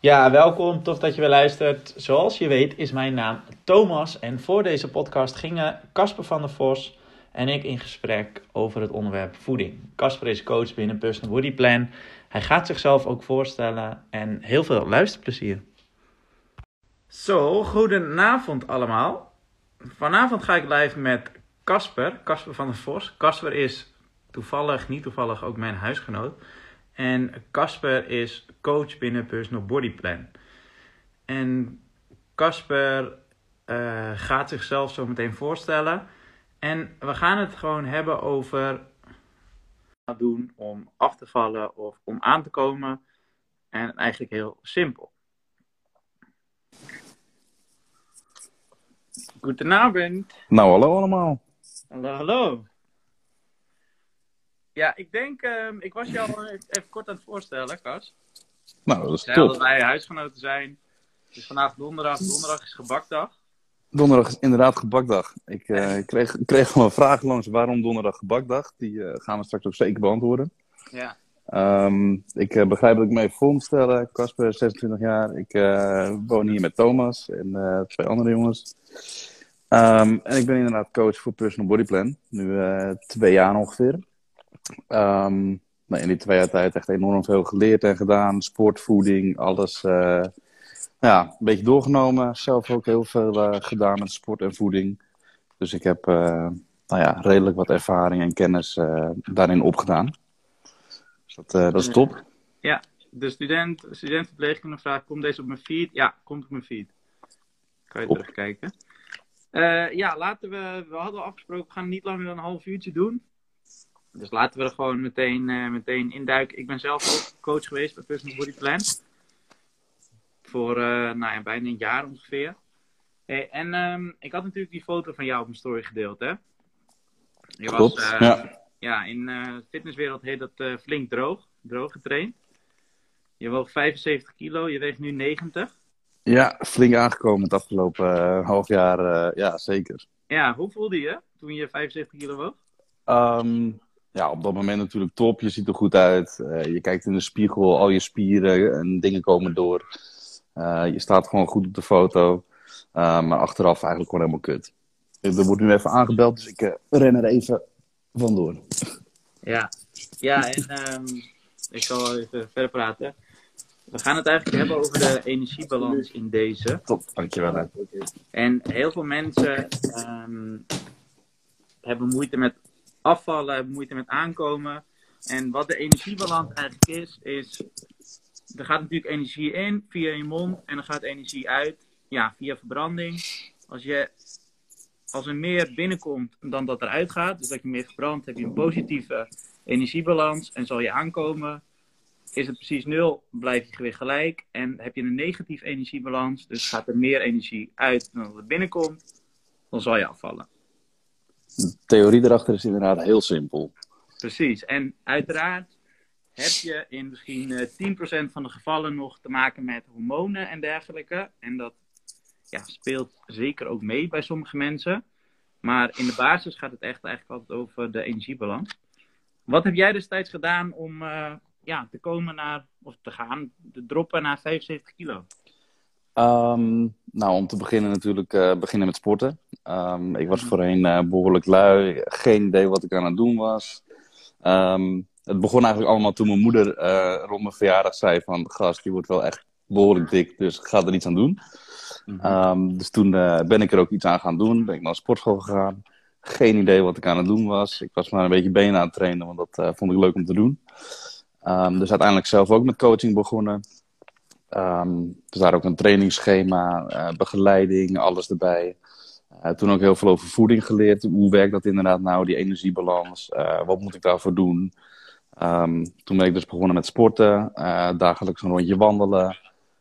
Ja, welkom. Tof dat je weer luistert. Zoals je weet is mijn naam Thomas. En voor deze podcast gingen Casper van der Vos en ik in gesprek over het onderwerp voeding. Casper is coach binnen Personal Body Plan. Hij gaat zichzelf ook voorstellen en heel veel luisterplezier. Zo, goedenavond allemaal. Vanavond ga ik live met Casper, Casper van der Vos. Casper is toevallig, niet toevallig, ook mijn huisgenoot. En Casper is coach binnen Personal Body Plan. En Casper uh, gaat zichzelf zo meteen voorstellen. En we gaan het gewoon hebben over wat doen om af te vallen of om aan te komen. En eigenlijk heel simpel. Goedenavond. Nou, hallo allemaal. Hallo, hallo. Ja, ik denk, uh, ik was jou al even kort aan het voorstellen, Kas. Nou, dat is top. dat wij huisgenoten zijn. Dus vandaag donderdag, donderdag is gebakdag. Donderdag is inderdaad gebakdag. Ik uh, kreeg, kreeg al een vraag langs waarom donderdag gebakdag. Die uh, gaan we straks ook zeker beantwoorden. Ja. Um, ik uh, begrijp dat ik me even voor moet stellen. Casper, 26 jaar. Ik woon hier met Thomas en twee andere jongens. Um, en ik ben inderdaad coach voor Personal Body Plan. Nu twee jaar ongeveer. Um, nou, in die twee jaar tijd echt enorm veel geleerd en gedaan. Sport, voeding, alles uh, ja, een beetje doorgenomen. Zelf ook heel veel uh, gedaan met sport en voeding. Dus ik heb uh, nou ja, redelijk wat ervaring en kennis daarin opgedaan. Dus dat, dat is top. Ja, de student, studentverpleegkundige vraagt, komt deze op mijn feed? Ja, komt op mijn feed. Kan je terugkijken. ja, laten we, we hadden afgesproken, we gaan niet langer dan een half uurtje doen. Dus laten we er gewoon meteen, uh, meteen induiken. Ik ben zelf ook coach geweest bij Personal Body Plan. Voor uh, nou ja, bijna een jaar ongeveer. Hey, en um, ik had natuurlijk die foto van jou op mijn story gedeeld, hè? Je Klopt, was, uh, ja. ja. in de fitnesswereld heet dat flink droog. Droog getraind. Je woog 75 kilo, je weegt nu 90. Ja, flink aangekomen het afgelopen half jaar, ja zeker. Ja, hoe voelde je toen je 75 kilo woog? Um, ja, op dat moment natuurlijk top. Je ziet er goed uit. Uh, je kijkt in de spiegel, al je spieren en dingen komen door. Uh, je staat gewoon goed op de foto. Uh, maar achteraf eigenlijk gewoon helemaal kut. Er wordt nu even aangebeld, dus ik ren er even vandoor. Ja, ja en um, ik zal even verder praten. We gaan het eigenlijk hebben over de energiebalans in deze. Top, dankjewel. Hè. En heel veel mensen um, hebben moeite met afvallen, moeite met aankomen. En wat de energiebalans eigenlijk is, is er gaat natuurlijk energie in via je mond en er gaat energie uit ja, via verbranding. Als, je, als er meer binnenkomt dan dat eruit gaat, dus dat je meer verbrandt, heb je een positieve energiebalans en zal je aankomen. Is het precies nul, blijf je gewicht gelijk. En heb je een negatieve energiebalans, dus gaat er meer energie uit dan er binnenkomt, dan zal je afvallen. De theorie erachter is inderdaad heel simpel. Precies. En uiteraard heb je in misschien uh, 10% van de gevallen nog te maken met hormonen en dergelijke. En dat ja, speelt zeker ook mee bij sommige mensen. Maar in de basis gaat het echt eigenlijk altijd over de energiebalans. Wat heb jij destijds gedaan om uh, ja, te komen naar, of te gaan, te droppen naar 75 kilo? Um, nou, om te beginnen natuurlijk uh, beginnen met sporten. Um, ik was voorheen uh, behoorlijk lui, geen idee wat ik aan het doen was. Um, het begon eigenlijk allemaal toen mijn moeder uh, rond mijn verjaardag zei van... Gast, je wordt wel echt behoorlijk dik, dus ga er iets aan doen. Mm -hmm. dus toen uh, ben ik er ook iets aan gaan doen. Ben ik naar de sportschool gegaan. Geen idee wat ik aan het doen was. Ik was maar een beetje benen aan het trainen, want dat vond ik leuk om te doen. dus uiteindelijk zelf ook met coaching begonnen. Dus daar ook een trainingsschema, begeleiding, alles erbij. Uh, toen ook heel veel over voeding geleerd. Hoe werkt dat inderdaad nou, die energiebalans? Uh, wat moet ik daarvoor doen? Um, toen ben ik dus begonnen met sporten. dagelijks een rondje wandelen.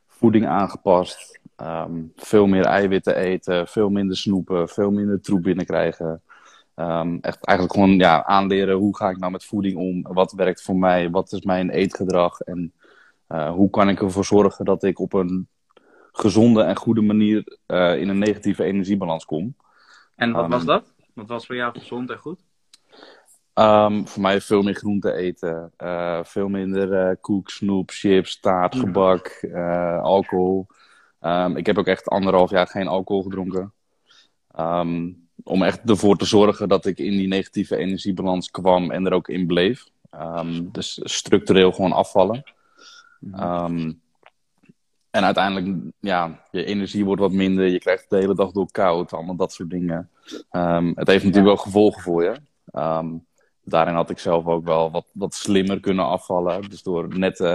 Voeding aangepast. Um, veel meer eiwitten eten. Veel minder snoepen. Veel minder troep binnenkrijgen. Um, echt eigenlijk gewoon ja, aanleren hoe ga ik nou met voeding om? Wat werkt voor mij? Wat is mijn eetgedrag? En hoe kan ik ervoor zorgen dat ik op een gezonde en goede manier uh, in een negatieve energiebalans kom? En wat um, was dat? Wat was voor jou gezond en goed? Um, voor mij veel meer groente eten. Uh, veel minder uh, koek, snoep, chips, taart, Mhm. gebak, alcohol. Um, ik heb ook echt anderhalf jaar geen alcohol gedronken. Um, om echt ervoor te zorgen dat ik in die negatieve energiebalans kwam en er ook in bleef. dus structureel gewoon afvallen. Mhm. En uiteindelijk, ja, je energie wordt wat minder. Je krijgt de hele dag door koud. Allemaal dat soort dingen. het heeft natuurlijk wel gevolgen voor je. daarin had ik zelf ook wel wat, wat slimmer kunnen afvallen. Dus door net uh,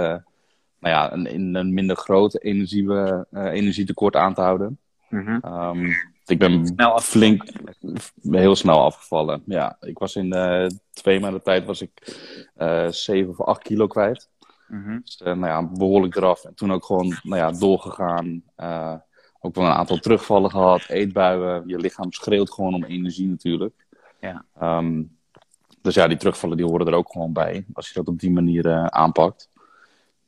nou ja, een, een minder groot energie, uh, energietekort aan te houden. Mhm. Um, ik ben Snel flink, heel snel afgevallen. Ja, ik was in uh, twee maanden tijd was ik 7 of 8 kilo kwijt. Mhm. Dus uh, nou ja, behoorlijk eraf. En toen ook gewoon nou ja, doorgegaan. Uh, ook wel een aantal terugvallen gehad, eetbuien. Je lichaam schreeuwt gewoon om energie natuurlijk. Ja. Um, dus ja, die terugvallen die horen er ook gewoon bij. Als je dat op die manier uh, aanpakt.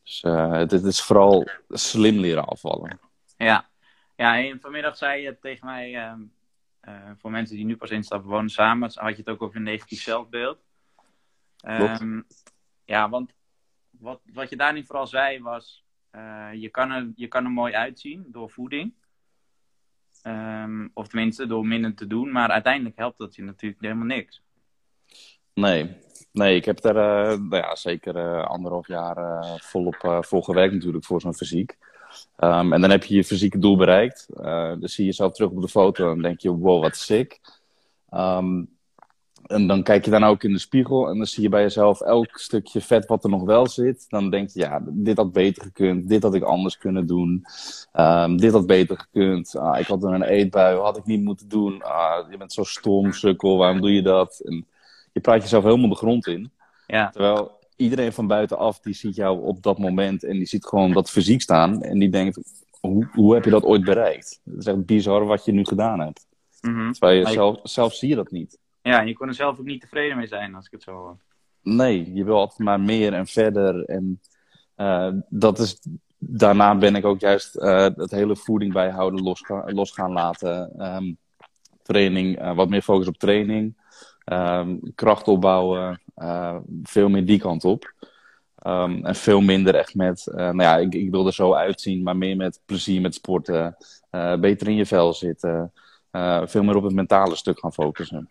Dus het, het, is vooral slim leren afvallen. Ja. Ja, en vanmiddag zei je tegen mij, uh, voor mensen die nu pas instappen, wonen samen, had je het ook over een negatief zelfbeeld. Um, ja, want wat, wat je daarin vooral zei was, uh, je, kan er, je kan er mooi uitzien door voeding. Um, of tenminste door minder te doen, maar uiteindelijk helpt dat je natuurlijk helemaal niks. Nee, nee ik heb daar uh, nou ja, zeker uh, anderhalf jaar volop voor gewerkt natuurlijk voor zo'n fysiek. Um, en dan heb je je fysieke doel bereikt. dan zie je jezelf terug op de foto en denk je, wow, wat sick. Um, en dan kijk je dan ook in de spiegel en dan zie je bij jezelf elk stukje vet wat er nog wel zit. Dan denk je, ja, dit had beter gekund, dit had ik anders kunnen doen. Um, dit had beter gekund. Ah, ik had er een eetbui, had ik niet moeten doen. Ah, je bent zo stom, sukkel, waarom doe je dat? En je praat jezelf helemaal de grond in. Ja. Terwijl iedereen van buitenaf, die ziet jou op dat moment en die ziet gewoon dat fysiek staan. En die denkt, hoe, hoe heb je dat ooit bereikt? Het is echt bizar wat je nu gedaan hebt. Mm -hmm. Terwijl je zelf, zelf zie je dat niet. Ja, je kon er zelf ook niet tevreden mee zijn, als ik het zo hoor. Nee, je wil altijd maar meer en verder. En uh, dat is, daarna ben ik ook juist uh, het hele voeding bijhouden los, los gaan laten. Um, training, uh, wat meer focus op training. Um, kracht opbouwen. veel meer die kant op. Um, en veel minder echt met, nou ja, ik, ik wil er zo uitzien, maar meer met plezier met sporten. Beter in je vel zitten. Veel meer op het mentale stuk gaan focussen.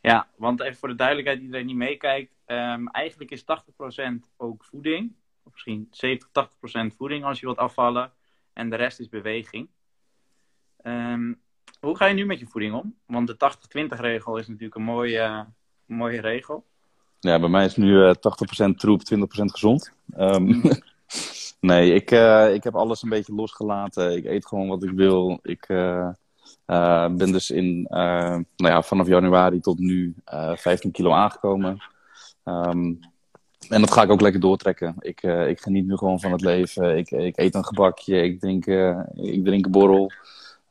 Ja, want even voor de duidelijkheid, iedereen die meekijkt. Um, eigenlijk is 80% ook voeding. Of misschien 70, 80% voeding als je wilt afvallen. En de rest is beweging. Um, hoe ga je nu met je voeding om? Want de 80-20 regel is natuurlijk een mooie, uh, mooie regel. Ja, bij mij is nu uh, 80% troep, 20% gezond. Um, nee, ik, uh, ik heb alles een beetje losgelaten. Ik eet gewoon wat ik wil. Ik uh, ben dus in, nou ja, vanaf januari tot nu 15 kilo aangekomen. Um, en dat ga ik ook lekker doortrekken. Ik, ik geniet nu gewoon van het leven. Ik, ik eet een gebakje, ik drink, ik drink een borrel.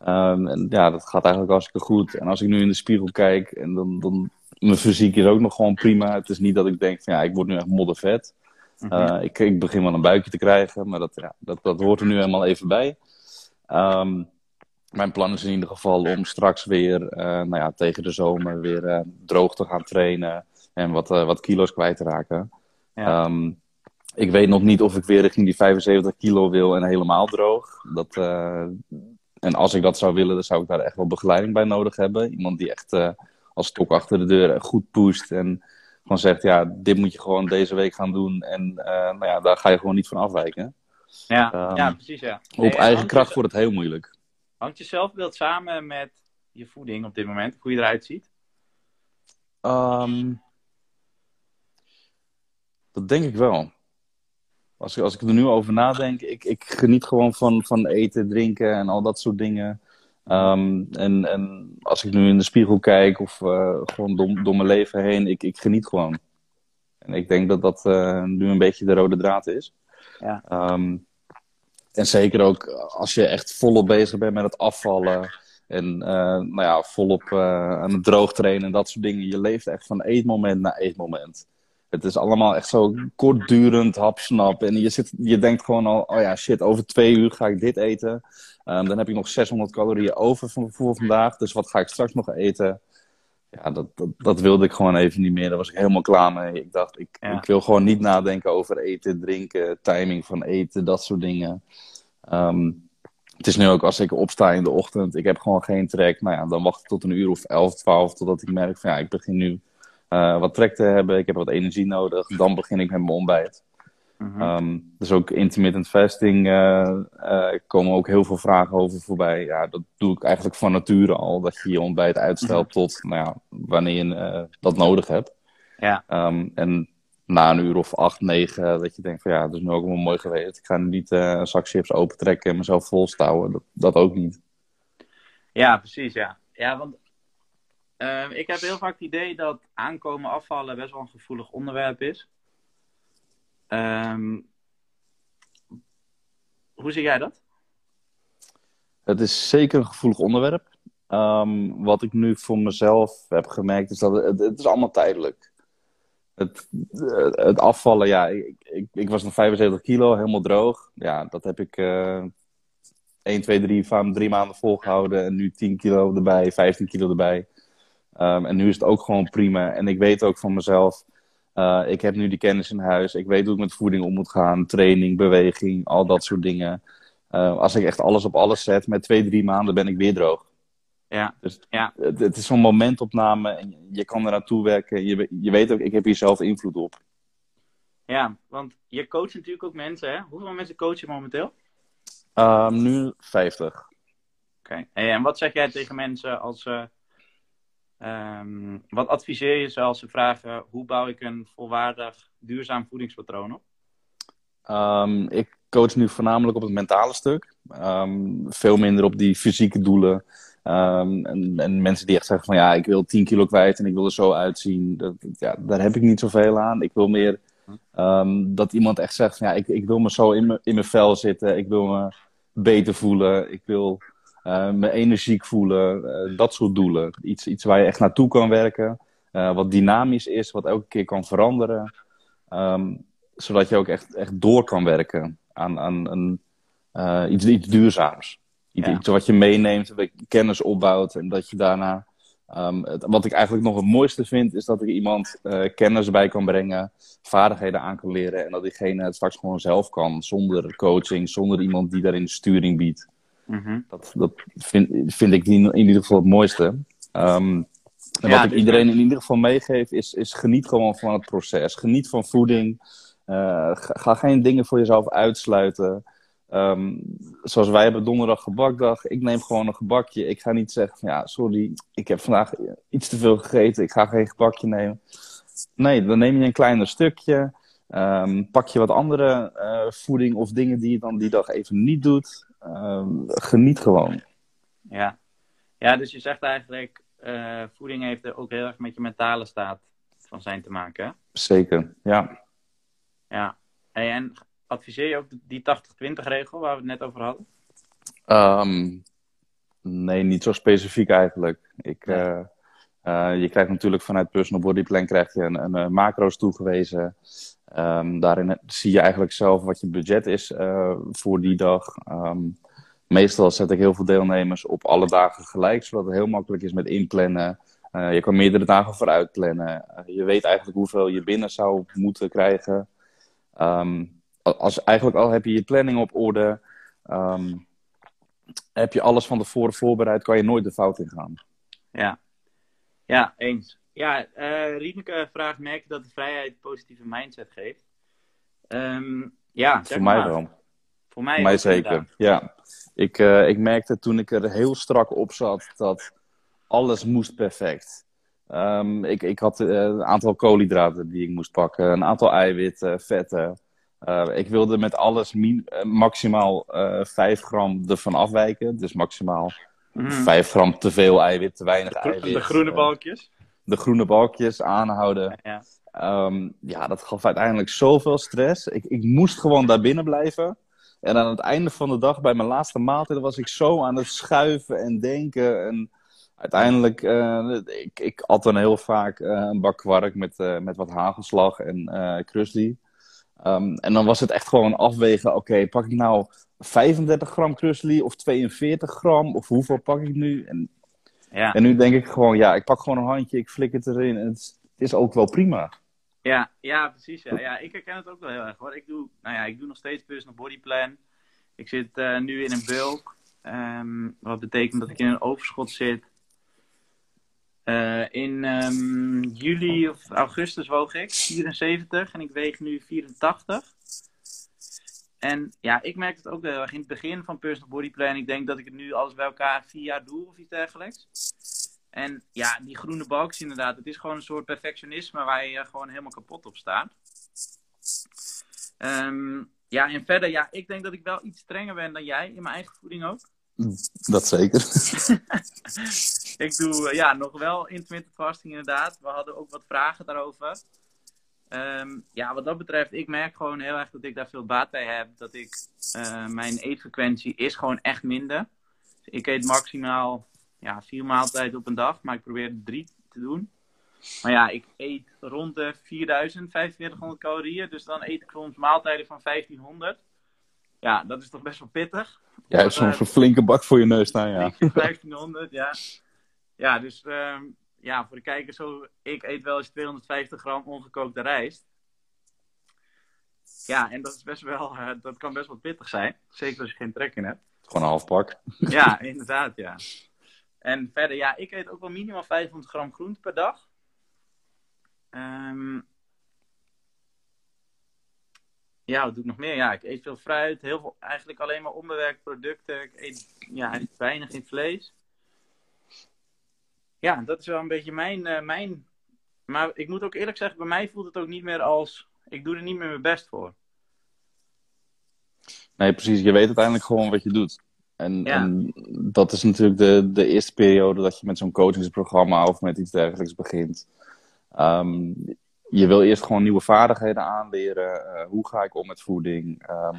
Um, en ja, dat gaat eigenlijk hartstikke goed. En als ik nu in de spiegel kijk en dan, dan mijn fysiek is ook nog gewoon prima. Het is niet dat ik denk van ja, ik word nu echt moddervet. Uh, mm-hmm. ik, ik begin wel een buikje te krijgen, maar dat, ja, dat, dat hoort er nu helemaal even bij. Um, mijn plan is in ieder geval om straks weer uh, nou ja, tegen de zomer weer uh, droog te gaan trainen en wat, wat kilo's kwijt te raken. Ja. Um, ik weet nog niet of ik weer richting die 75 kilo wil en helemaal droog. Dat, en als ik dat zou willen, dan zou ik daar echt wel begeleiding bij nodig hebben. Iemand die echt als stok achter de deur goed pusht en gewoon zegt, ja, dit moet je gewoon deze week gaan doen. En nou ja, daar ga je gewoon niet van afwijken. Ja, um, ja precies, ja. Nee, op eigen kracht wordt het heel moeilijk. Hangt je zelfbeeld samen met je voeding op dit moment, hoe je eruit ziet? Um, dat denk ik wel. Als ik, als ik er nu over nadenk, ik, ik geniet gewoon van, van eten, drinken en al dat soort dingen. Um, en, en als ik nu in de spiegel kijk of uh, gewoon door, door mijn leven heen, ik, ik geniet gewoon. En ik denk dat dat uh, nu een beetje de rode draad is. Ja. Um, en zeker ook als je echt volop bezig bent met het afvallen. En uh, nou ja, volop aan het droog trainen en dat soort dingen. Je leeft echt van eetmoment naar eetmoment. Het is allemaal echt zo kortdurend, hapsnap. En je, zit, je denkt gewoon al, oh ja, shit, over twee uur ga ik dit eten. Um, dan heb ik nog 600 calorieën over voor vandaag. Dus wat ga ik straks nog eten? Ja, dat, dat, dat, wilde ik gewoon even niet meer. Daar was ik helemaal klaar mee. Ik dacht, ik, ik wil gewoon niet nadenken over eten, drinken, timing van eten, dat soort dingen. Ehm, het is nu ook als ik opsta in de ochtend, ik heb gewoon geen trek. Nou ja, dan wacht ik tot een uur of 11, 12, totdat ik merk van ja, ik begin nu uh, wat trek te hebben. Ik heb wat energie nodig. Dan begin ik met mijn ontbijt. Mm -hmm. dus ook intermittent fasting uh, uh, komen ook heel veel vragen over voorbij. Ja, dat doe ik eigenlijk van nature al. Dat je je ontbijt uitstelt mhm. tot nou ja, wanneer je dat nodig hebt. Ja. Um, en na een uur of acht, negen, dat je denkt van ja, dat is nu ook wel mooi geweest. Ik ga nu niet een zak chips opentrekken en mezelf volstouwen. Dat, dat ook niet. Ja, precies, ja. Ja, want uh, ik heb heel vaak het idee dat aankomen afvallen best wel een gevoelig onderwerp is. Um, hoe zie jij dat? Het is zeker een gevoelig onderwerp. Um, wat ik nu voor mezelf heb gemerkt is dat het, het is allemaal tijdelijk. Het, het afvallen, ja, ik, ik, ik, was nog 75 kilo, helemaal droog. Ja, dat heb ik uh, 1, 2, 3, van drie maanden volgehouden. En nu 10 kilo erbij, 15 kilo erbij. Um, en nu is het ook gewoon prima. En ik weet ook van mezelf, uh, ik heb nu die kennis in huis. Ik weet hoe ik met voeding om moet gaan. Training, beweging, al dat soort dingen. Uh, als ik echt alles op alles zet, met twee, drie maanden ben ik weer droog. Ja. Dus ja. Het, het is zo'n momentopname en je kan er naartoe werken. Je, je weet ook, ik heb hier zelf invloed op. Ja, want je coacht natuurlijk ook mensen, hè? Hoeveel mensen coach je momenteel? Um, nu 50. Oké. Okay. En wat zeg jij tegen mensen als ze Um, wat adviseer je ze als ze vragen hoe bouw ik een volwaardig duurzaam voedingspatroon op? Um, ik coach nu voornamelijk op het mentale stuk. Um, veel minder op die fysieke doelen. En, en, mensen die echt zeggen van ja, ik wil 10 kilo kwijt en ik wil er zo uitzien. Dat, ja, daar heb ik niet zoveel aan. Ik wil meer dat iemand echt zegt van ja, ik, ik wil me zo in mijn vel zitten. Ik wil me beter voelen. Ik wil uh, me energiek voelen, uh, dat soort doelen. Iets, iets waar je echt naartoe kan werken, uh, wat dynamisch is, wat elke keer kan veranderen. Um, zodat je ook echt, echt door kan werken aan, aan, aan iets, iets duurzaams. Iets, ja. iets, wat je meeneemt, kennis opbouwt en dat je daarna. Um, het, wat ik eigenlijk nog het mooiste vind, is dat ik iemand kennis bij kan brengen, vaardigheden aan kan leren en dat diegene het straks gewoon zelf kan, zonder coaching, zonder iemand die daarin sturing biedt. Mhm. Dat, dat vind, vind ik in, in ieder geval het mooiste. Um, en wat ik iedereen in ieder geval meegeef, is, is geniet gewoon van het proces. Geniet van voeding. Uh, ga, geen dingen voor jezelf uitsluiten. Um, zoals wij hebben donderdag gebakdag. Ik neem gewoon een gebakje. Ik ga niet zeggen van ja, sorry, ik heb vandaag iets te veel gegeten. Ik ga geen gebakje nemen. Nee, dan neem je een kleiner stukje. Um, pak je wat andere uh, voeding of dingen die je dan die dag even niet doet. Ehm, geniet gewoon. Ja. ja, dus je zegt eigenlijk, uh, voeding heeft er ook heel erg met je mentale staat van zijn te maken. Hè? Zeker, ja. Ja, en adviseer je ook die 80-20 regel waar we het net over hadden? Um, nee, niet zo specifiek eigenlijk. Ik, uh, uh, je krijgt natuurlijk vanuit Personal Body Plan krijg je een, een macro's toegewezen. Um, daarin zie je eigenlijk zelf wat je budget is uh, voor die dag. Um, meestal zet ik heel veel deelnemers op alle dagen gelijk, zodat het heel makkelijk is met inplannen. Uh, je kan meerdere dagen vooruit plannen. Uh, je weet eigenlijk hoeveel je binnen zou moeten krijgen. Um, als, eigenlijk al heb je je planning op orde, heb je alles van tevoren voorbereid, kan je nooit de fout in gaan. Ja, ja eens. Ja, uh, Rieneke vraagt, merk dat de vrijheid positieve mindset geeft? Um, ja, Voor mij wel. Voor mij, Voor mij zeker, ja. Ik, uh, ik merkte toen ik er heel strak op zat dat alles moest perfect. Um, ik, ik had uh, een aantal koolhydraten die ik moest pakken, een aantal eiwitten, vetten. Uh, ik wilde met alles min, maximaal 5 gram ervan afwijken. Dus maximaal mm. 5 gram te veel eiwit, te weinig de, eiwit. De groene balkjes? De groene balkjes aanhouden. Ja. Um, ja, dat gaf uiteindelijk zoveel stress. Ik, ik moest gewoon daar binnen blijven. En aan het einde van de dag, bij mijn laatste maaltijd, was ik zo aan het schuiven en denken. En uiteindelijk, uh, ik, ik at dan heel vaak uh, een bak kwark met, uh, met wat hagelslag en uh, krusli. Um, en dan was het echt gewoon afwegen, oké, okay, pak ik nou 35 gram krusli of 42 gram? Of hoeveel pak ik nu? En Ja. En nu denk ik gewoon, ja, ik pak gewoon een handje, ik flik het erin. En het is ook wel prima. Ja, ja, precies. Ja. ja, ik herken het ook wel heel erg hoor. Ik doe, nou ja, ik doe nog steeds personal body plan. Ik zit eh, nu in een bulk. ehm, wat betekent dat ik in een overschot zit. Eh, in ehm, juli of augustus woog ik 74 en ik weeg nu 84. En ja, ik merk het ook heel erg in het begin van personal body plan. Ik denk dat ik het nu alles bij elkaar vier jaar doe of iets dergelijks. En ja, die groene balkjes inderdaad. Het is gewoon een soort perfectionisme waar je gewoon helemaal kapot op staat. Ehm, ja, en verder, ja, ik denk dat ik wel iets strenger ben dan jij in mijn eigen voeding ook. Dat zeker. ik doe ja, nog wel intermittent fasting inderdaad. We hadden ook wat vragen daarover. Ehm, ja, wat dat betreft, ik merk gewoon heel erg dat ik daar veel baat bij heb. Dat ik, eh, mijn eetfrequentie is gewoon echt minder. Ik eet maximaal ja, vier maaltijden op een dag, maar ik probeer er drie te doen. Maar ja, ik eet rond de 4000, 4500 calorieën. Dus dan eet ik soms maaltijden van 1500. Ja, dat is toch best wel pittig. Jij hebt soms een flinke bak voor je neus staan, ja. 1500, ja. Ja, dus ehm, ja, voor de kijkers zo, ik eet wel eens 250 gram ongekookte rijst. Ja, en dat is best wel, eh, dat kan best wel pittig zijn. Zeker als je geen trek in hebt. Gewoon een half pak. Ja, inderdaad, ja. En verder, ja, ik eet ook wel minimaal 500 gram groente per dag. Ehm, ja, wat doe ik nog meer? Ja, ik eet veel fruit. Heel veel, eigenlijk alleen maar onbewerkt producten. Ik eet ja, weinig in vlees. Ja, dat is wel een beetje mijn, eh, mijn... Maar ik moet ook eerlijk zeggen, bij mij voelt het ook niet meer als... Ik doe er niet meer mijn best voor. Nee, precies. Je weet uiteindelijk gewoon wat je doet. En, Ja. en dat is natuurlijk de, de eerste periode dat je met zo'n coachingsprogramma of met iets dergelijks begint. Ehm, je wil eerst gewoon nieuwe vaardigheden aanleren. Eh, hoe ga ik om met voeding? Ehm,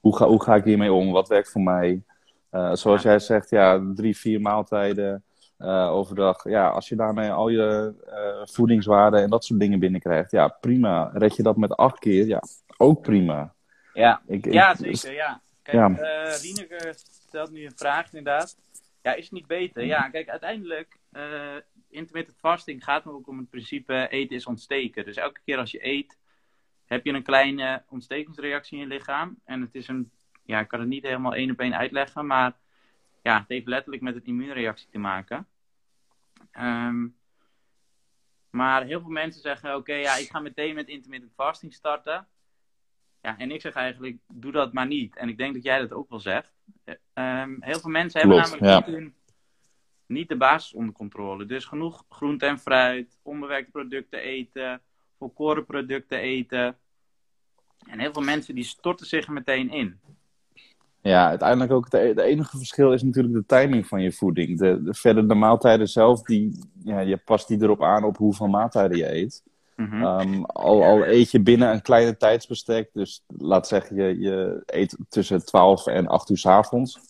hoe, ga, hoe ga ik hiermee om? Wat werkt voor mij? Eh, zoals jij zegt, ja, drie, vier maaltijden eh, overdag. Ja, als je daarmee al je eh, voedingswaarden en dat soort dingen binnenkrijgt, ja, prima. Red je dat met acht keer, ja, ook prima. Ja, Ik, ik- ja zeker, ja. Kijk, Ja. eh, Rieneke stelt nu een vraag inderdaad. Ja, is het niet beter? Ja, kijk, uiteindelijk, intermittent fasting gaat me ook om het principe eten is ontsteken. Dus elke keer als je eet, heb je een kleine ontstekingsreactie in je lichaam. En het is een, ja, ik kan het niet helemaal één op één uitleggen, maar ja, het heeft letterlijk met een immuunreactie te maken. Ehm, maar heel veel mensen zeggen, oké, ja, ik ga meteen met intermittent fasting starten. Ja, en ik zeg eigenlijk, doe dat maar niet. En ik denk dat jij dat ook wel zegt. Eh, ehm, heel veel mensen hebben Klopt, namelijk ja. niet, hun- niet de basis onder controle. Dus genoeg groente en fruit, onbewerkte producten eten, volkoren producten eten. En heel veel mensen die storten zich er meteen in. Ja, uiteindelijk ook het e- de enige verschil is natuurlijk de timing van je voeding. De, de, verder de maaltijden zelf, die, ja, je past die erop aan op hoeveel maaltijden je eet. Mhm. Ehm, al, al eet je binnen een kleine tijdsbestek, dus laat zeggen je, je eet tussen 12 en 8 uur s avonds.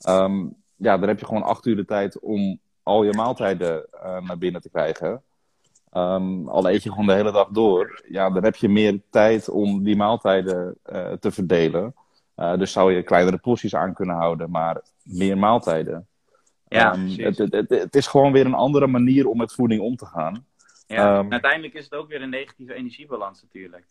Ehm, ja, dan heb je gewoon 8 uur de tijd om al je maaltijden eh, naar binnen te krijgen. Ehm, al eet je gewoon de hele dag door, ja, dan heb je meer tijd om die maaltijden eh, te verdelen. Eh, dus zou je kleinere porties aan kunnen houden, maar meer maaltijden. Ja, Ehm, het, het, het, het is gewoon weer een andere manier om met voeding om te gaan. Ja, ehm, uiteindelijk is het ook weer een negatieve energiebalans natuurlijk.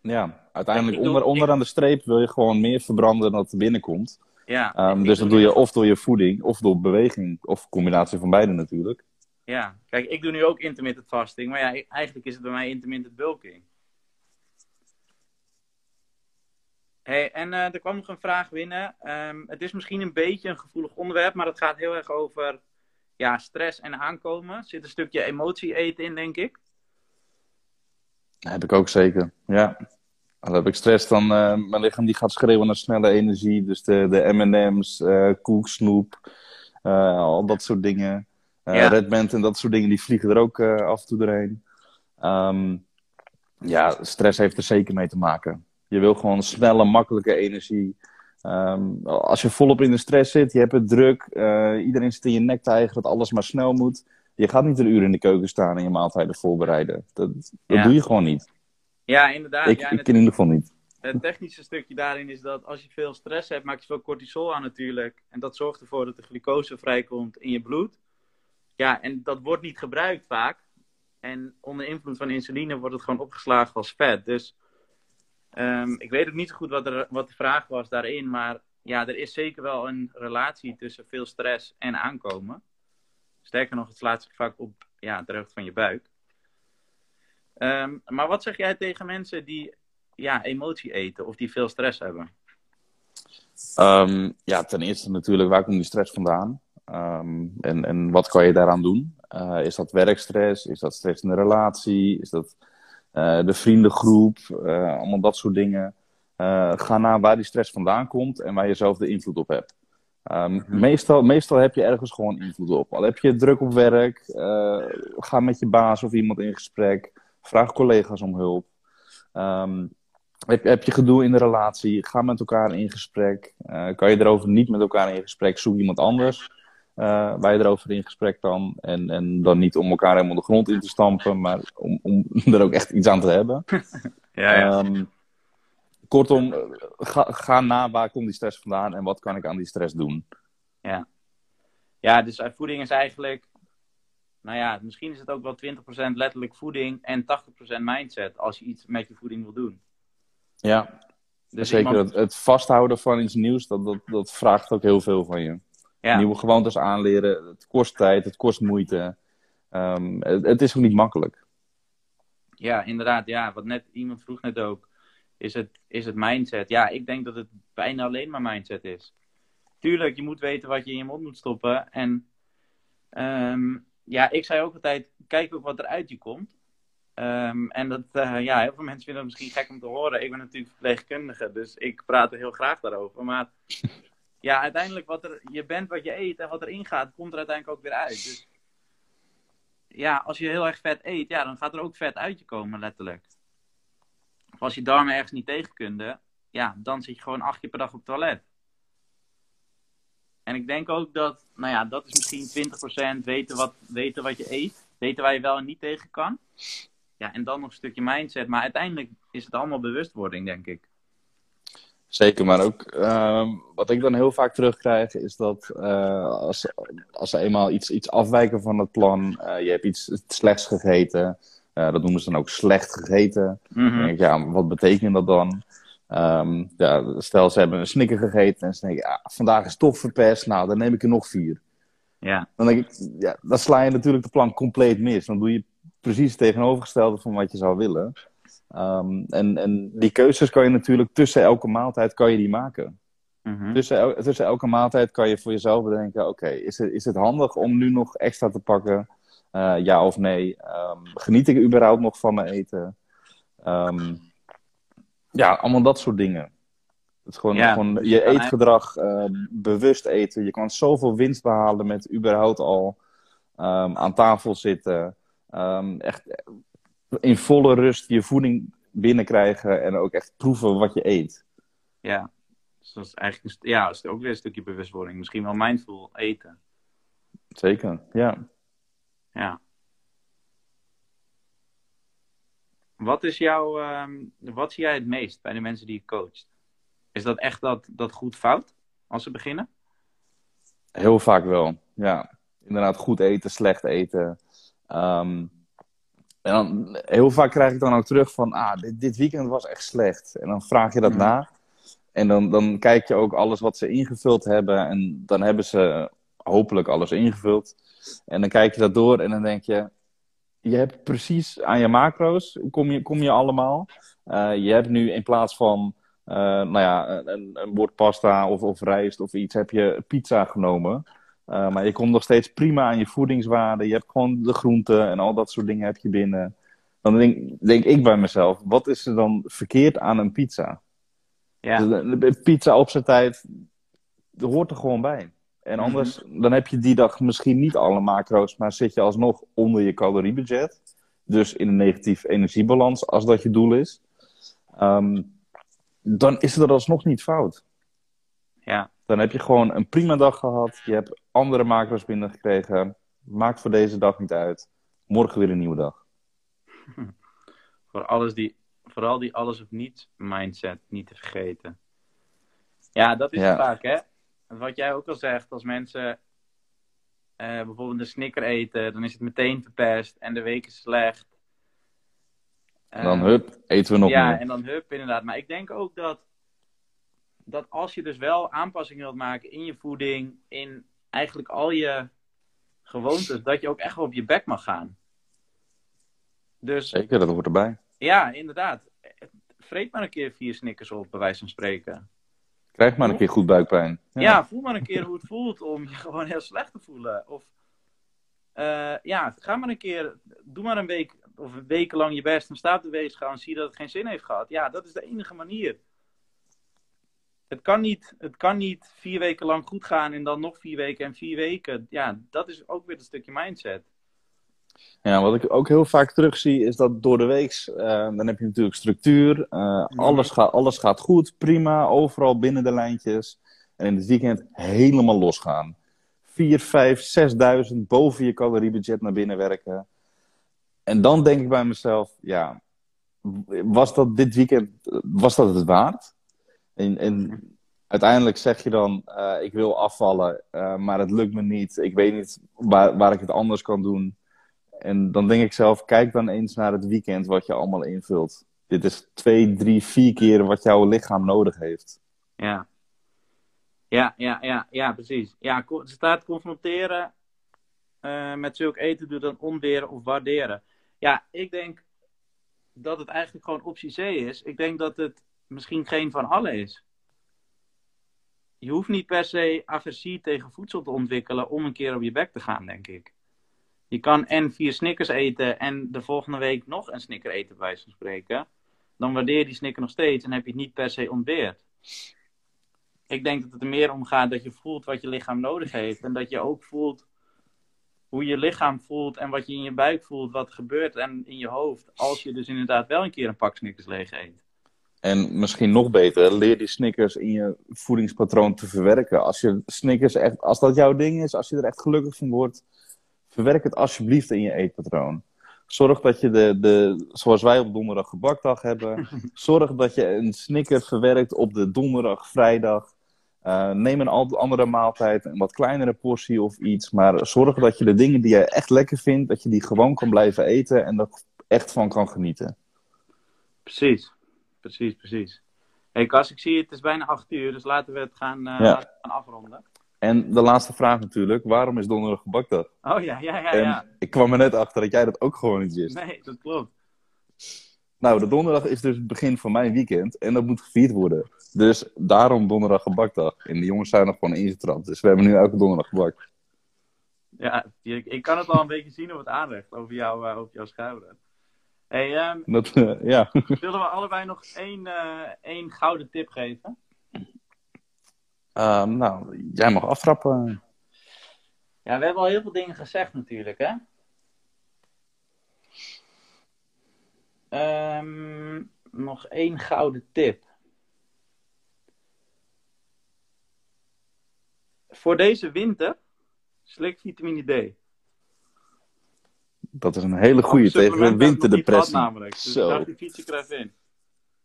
Ja, uiteindelijk onder, ik- onderaan de streep wil je gewoon meer verbranden dan dat er binnenkomt. Ja, Ehm, dus dat doe je of door je voeding, of door beweging, of combinatie van beide natuurlijk. Ja, kijk, ik doe nu ook intermittent fasting, maar ja, eigenlijk is het bij mij intermittent bulking. Hey, en eh, er kwam nog een vraag binnen. Ehm, het is misschien een beetje een gevoelig onderwerp, maar het gaat heel erg over ja, stress en aankomen. Er zit een stukje emotie eten in, denk ik. Dat heb ik ook zeker, ja. Heb ik stress, dan eh, mijn lichaam die gaat schreeuwen naar snelle energie. Dus de, de M&M's, eh koek, snoep, al dat soort dingen. Ja. Red Band en dat soort dingen, die vliegen er ook af en toe doorheen. Ehm, ja, stress heeft er zeker mee te maken. Je wil gewoon snelle, makkelijke energie. Ehm, als je volop in de stress zit, je hebt het druk, eh, iedereen zit in je nek te hijgen dat alles maar snel moet. Je gaat niet een uur in de keuken staan en je maaltijden voorbereiden. Dat, dat Ja. doe je gewoon niet. Ja, inderdaad. ik, ja, ik het, in ieder geval niet. het technische stukje daarin is dat als je veel stress hebt, maak je veel cortisol aan natuurlijk. En dat zorgt ervoor dat de glucose vrijkomt in je bloed. ja, en dat wordt niet gebruikt vaak. En onder invloed van insuline wordt het gewoon opgeslagen als vet. Dus ehm, ik weet ook niet zo goed wat, er, wat de vraag was daarin. Maar ja, er is zeker wel een relatie tussen veel stress en aankomen. Sterker nog, het slaat zich vaak op ja, rug van je buik. Ehm, maar wat zeg jij tegen mensen die ja, emotie eten of die veel stress hebben? Ehm, ja, ten eerste natuurlijk, waar komt die stress vandaan? En, en wat kan je daaraan doen? Uh, is dat werkstress? Is dat stress in de relatie? Is dat de vriendengroep? Uh, allemaal dat soort dingen. ga naar waar die stress vandaan komt en waar je zelf de invloed op hebt. Um, meestal, meestal heb je ergens gewoon invloed op. Al heb je druk op werk, ga met je baas of iemand in gesprek. Vraag collega's om hulp. Um, heb, heb, je gedoe in de relatie? Ga met elkaar in gesprek. Uh, kan je erover niet met elkaar in gesprek? Zoek iemand anders uh, je erover in gesprek kan. En, en dan niet om elkaar helemaal de grond in te stampen, maar om, om er ook echt iets aan te hebben. ja, ja. Um, kortom, ga, ga na waar komt die stress vandaan en wat kan ik aan die stress doen. Ja, ja dus voeding is eigenlijk nou ja, misschien is het ook wel 20% letterlijk voeding en 80% mindset als je iets met je voeding wil doen. Ja, dus zeker het, het, vasthouden van iets nieuws, dat, dat, dat vraagt ook heel veel van je. Ja. Nieuwe gewoontes aanleren, het kost tijd, het kost moeite. Um, het, het, is ook niet makkelijk. Ja, inderdaad. Ja, wat net iemand vroeg net ook. Is het, is het mindset? Ja, ik denk dat het bijna alleen maar mindset is. Tuurlijk, je moet weten wat je in je mond moet stoppen. En um, ja, ik zei ook altijd, kijk ook wat er uit je komt. Um, en dat, uh, ja, heel veel mensen vinden het misschien gek om te horen. Ik ben natuurlijk verpleegkundige, dus ik praat er heel graag daarover. Maar ja, uiteindelijk wat er, je bent wat je eet en wat erin gaat, komt er uiteindelijk ook weer uit. Dus ja, als je heel erg vet eet, ja, dan gaat er ook vet uit je komen, letterlijk. Of als je darmen ergens niet tegen kunt, ja, dan zit je gewoon acht keer per dag op het toilet. En ik denk ook dat, nou ja, dat is misschien 20% weten wat, weten wat je eet. Weten waar je wel en niet tegen kan. Ja, en dan nog een stukje mindset. Maar uiteindelijk is het allemaal bewustwording, denk ik. Zeker, maar ook uh, wat ik dan heel vaak terugkrijg is dat uh, als, als ze eenmaal iets, iets afwijken van het plan, uh, je hebt iets slechts gegeten, uh, dat noemen ze dan ook slecht gegeten. Mm -hmm. dan denk ik, ja, wat betekent dat dan? Um, ja, stel, ze hebben een snicker gegeten en ze denken, ja, vandaag is toch verpest, nou, dan neem ik er nog vier. Ja. Dan denk ik, ja, dan sla je natuurlijk de plan compleet mis. Dan doe je precies het tegenovergestelde van wat je zou willen. Um, en, en die keuzes kan je natuurlijk tussen elke maaltijd kan je die maken. Mm -hmm. tussen, el tussen elke maaltijd kan je voor jezelf bedenken, oké, okay, is, het, is het handig om nu nog extra te pakken? Uh, ja of nee? Um, geniet ik überhaupt nog van mijn eten? Um, ja, allemaal dat soort dingen. Het is gewoon, ja, gewoon je eetgedrag uh, bewust eten. Je kan zoveel winst behalen met überhaupt al um, aan tafel zitten. Echt in volle rust je voeding binnenkrijgen en ook echt proeven wat je eet. Ja, dus dat is eigenlijk ja, is ook weer een stukje bewustwording. Misschien wel mindful eten. Zeker, ja. Ja. Wat is jouw, um, wat zie jij het meest bij de mensen die je coacht? Is dat echt dat, dat goed fout als ze beginnen? Heel vaak wel, ja. Inderdaad, goed eten, slecht eten. Um, en dan, heel vaak krijg ik dan ook terug van, ah, dit, dit weekend was echt slecht. En dan vraag je dat mm. na. En dan, dan kijk je ook alles wat ze ingevuld hebben. En dan hebben ze hopelijk alles ingevuld. En dan kijk je dat door en dan denk je, je hebt precies aan je macro's, kom je, kom je allemaal. Uh, je hebt nu in plaats van, uh, nou ja, een, een bord pasta of, of rijst of iets, heb je pizza genomen. Uh, maar je komt nog steeds prima aan je voedingswaarde. Je hebt gewoon de groenten en al dat soort dingen heb je binnen. Dan denk, denk ik bij mezelf, wat is er dan verkeerd aan een pizza? Ja. Dus pizza op zijn tijd, dat hoort er gewoon bij. En mhm. anders, dan heb je die dag misschien niet alle macro's, maar zit je alsnog onder je caloriebudget. Dus in een negatief energiebalans, als dat je doel is. Um, dan is het er alsnog niet fout. Ja. Dan heb je gewoon een prima dag gehad. Je hebt andere macro's binnengekregen. Maakt voor deze dag niet uit. Morgen weer een nieuwe dag. voor alles die, vooral die alles of niets mindset niet te vergeten. Ja, dat is ja. vaak, hè? wat jij ook al zegt, als mensen eh, bijvoorbeeld een snicker eten, dan is het meteen verpest en de week is slecht. En dan Eh, hup, eten we nog ja, meer. en dan hup, inderdaad. Maar ik denk ook dat, dat als je dus wel aanpassingen wilt maken in je voeding, in eigenlijk al je gewoontes, dat je ook echt wel op je bek mag gaan. Dus Zeker, dat hoort erbij. ja, inderdaad. Vreet maar een keer vier snickers op, bij wijze van spreken. Krijg maar een keer goed buikpijn. Ja. voel maar een keer hoe het voelt om je gewoon heel slecht te voelen. Of eh, ja, ga maar een keer, doe maar een week of wekenlang je best en sta op de weegschaal en zie dat het geen zin heeft gehad. Ja, dat is de enige manier. Het kan niet, het kan niet vier weken lang goed gaan en dan nog vier weken en vier weken. Ja, dat is ook weer een stukje mindset. Ja, wat ik ook heel vaak terugzie is dat door de week, eh, dan heb je natuurlijk structuur. eh, alles, gaat, alles gaat goed, prima, overal binnen de lijntjes. En in het weekend helemaal losgaan. 4, 5, 6.000 boven je caloriebudget naar binnen werken. En dan denk ik bij mezelf, ja, was dat dit weekend, was dat het waard? En, en uiteindelijk zeg je dan, eh, ik wil afvallen, eh, maar het lukt me niet. Ik weet niet waar, waar ik het anders kan doen. En dan denk ik zelf, kijk dan eens naar het weekend wat je allemaal invult. Dit is twee, drie, vier keer wat jouw lichaam nodig heeft. Ja. Ja, ja, ja, ja, precies. Ja, staat confronteren eh, met zulk eten doet dan onweren of waarderen. Ja, ik denk dat het eigenlijk gewoon optie C is. Ik denk dat het misschien geen van allen is. Je hoeft niet per se aversie tegen voedsel te ontwikkelen om een keer op je bek te gaan, denk ik. Je kan en vier snickers eten en de volgende week nog een snicker eten, bij wijze spreken. Dan waardeer je die snicker nog steeds en heb je het niet per se ontbeerd ik denk dat het er meer om gaat dat je voelt wat je lichaam nodig heeft. En dat je ook voelt hoe je lichaam voelt en wat je in je buik voelt, wat gebeurt en in je hoofd. Als je dus inderdaad wel een keer een pak snickers leeg eet. En misschien nog beter, leer die snickers in je voedingspatroon te verwerken. Als, je snickers echt, als dat jouw ding is, als je er echt gelukkig van wordt, verwerk het alsjeblieft in je eetpatroon. Zorg dat je de, de zoals wij op donderdag gebakdag hebben, zorg dat je een snicker verwerkt op de donderdag, vrijdag. Eh, neem een al- andere maaltijd, een wat kleinere portie of iets. Maar zorg dat je de dingen die je echt lekker vindt, dat je die gewoon kan blijven eten en er echt van kan genieten. Precies, precies, precies. hey Cas, ik zie het is bijna acht uur, dus laten we het gaan, eh, Ja. laten we gaan afronden. En de laatste vraag natuurlijk, waarom is donderdag gebakdag? Oh ja, ja, ja, En ja. ik kwam er net achter dat jij dat ook gewoon niet wist. Nee, dat klopt. Nou, de donderdag is dus het begin van mijn weekend en dat moet gevierd worden. Dus daarom donderdag gebakdag. En de jongens zijn nog gewoon ingetrapt, dus we hebben nu elke donderdag gebak. Ja, ik kan het al een beetje zien op het aanrecht over, jou, eh, over jouw schouder. Hey, ehm, Dat, eh, ja. zullen we allebei nog één, eh, één gouden tip geven? Ehm, nou, jij mag aftrappen. Ja, we hebben al heel veel dingen gezegd natuurlijk, hè? Ehm, nog één gouden tip. Voor deze winter slik vitamine D. Dat is een hele goede tegen niet winterdepressie. gehad namelijk. Dus Zo. ik dacht, die fiets ik even in.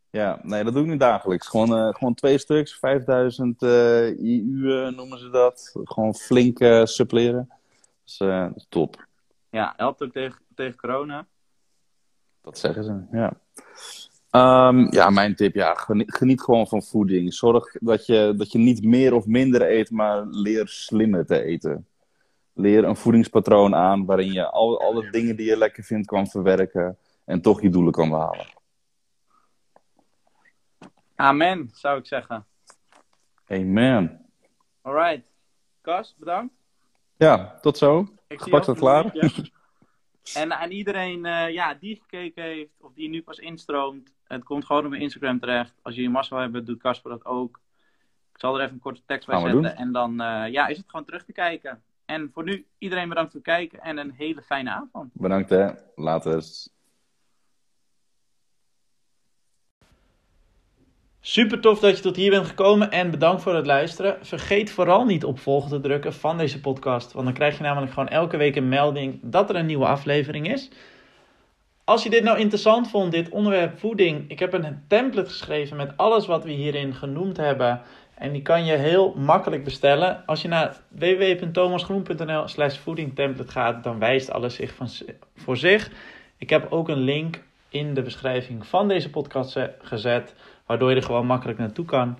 Ja, nee, dat doe ik nu dagelijks. Gewoon, eh, gewoon twee stuks, 5000 eh IU eh, noemen ze dat. Gewoon flink eh, suppleren. Dus eh, dat is top. Ja, helpt ook tegen, tegen corona. Dat zeggen ze, ja. Ehm, ja, mijn tip, ja, geniet, geniet gewoon van voeding. Zorg dat je, dat je niet meer of minder eet, maar leer slimmer te eten. Leer een voedingspatroon aan waarin je al, alle dingen die je lekker vindt kan verwerken en toch je doelen kan behalen. Amen, zou ik zeggen. Amen. Alright. Cas, bedankt. Ja, tot zo. Ik staat een klaar. En aan iedereen eh, ja, die gekeken heeft, of die nu pas instroomt, het komt gewoon op mijn Instagram terecht. Als jullie massa wil hebben, doet Casper dat ook. Ik zal er even een korte tekst bij zetten. doen. En dan eh, ja, is het gewoon terug te kijken. En voor nu, iedereen bedankt voor het kijken en een hele fijne avond. Bedankt hè. Later. Super tof dat je tot hier bent gekomen en bedankt voor het luisteren. Vergeet vooral niet op volgen te drukken van deze podcast, want dan krijg je namelijk gewoon elke week een melding dat er een nieuwe aflevering is. Als je dit nou interessant vond, dit onderwerp voeding, ik heb een template geschreven met alles wat we hierin genoemd hebben En die kan je heel makkelijk bestellen. Als je naar www.thomasgroen.nl slash voedingtemplate gaat, dan wijst alles zich van, voor zich. Ik heb ook een link in de beschrijving van deze podcast gezet, waardoor je er gewoon makkelijk naartoe kan.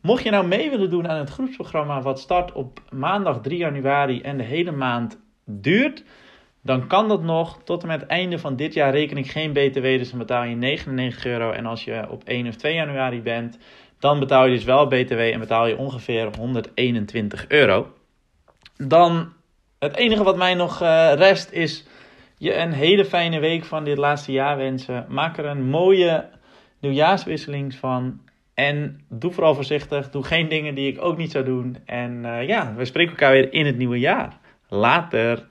Mocht je nou mee willen doen aan het groepsprogramma, wat start op maandag 3 januari en de hele maand duurt, dan kan dat nog. Tot en met het einde van dit jaar reken ik geen BTW, dus dan betaal je 99 euro. En als je op 1 of 2 januari bent, dan betaal je dus wel BTW en betaal je ongeveer 121 euro. Dan het enige wat mij nog uh, rest is je een hele fijne week van dit laatste jaar wensen. Maak er een mooie nieuwjaarswisseling van. En doe vooral voorzichtig. Doe geen dingen die ik ook niet zou doen. En uh, ja, we spreken elkaar weer in het nieuwe jaar. Later.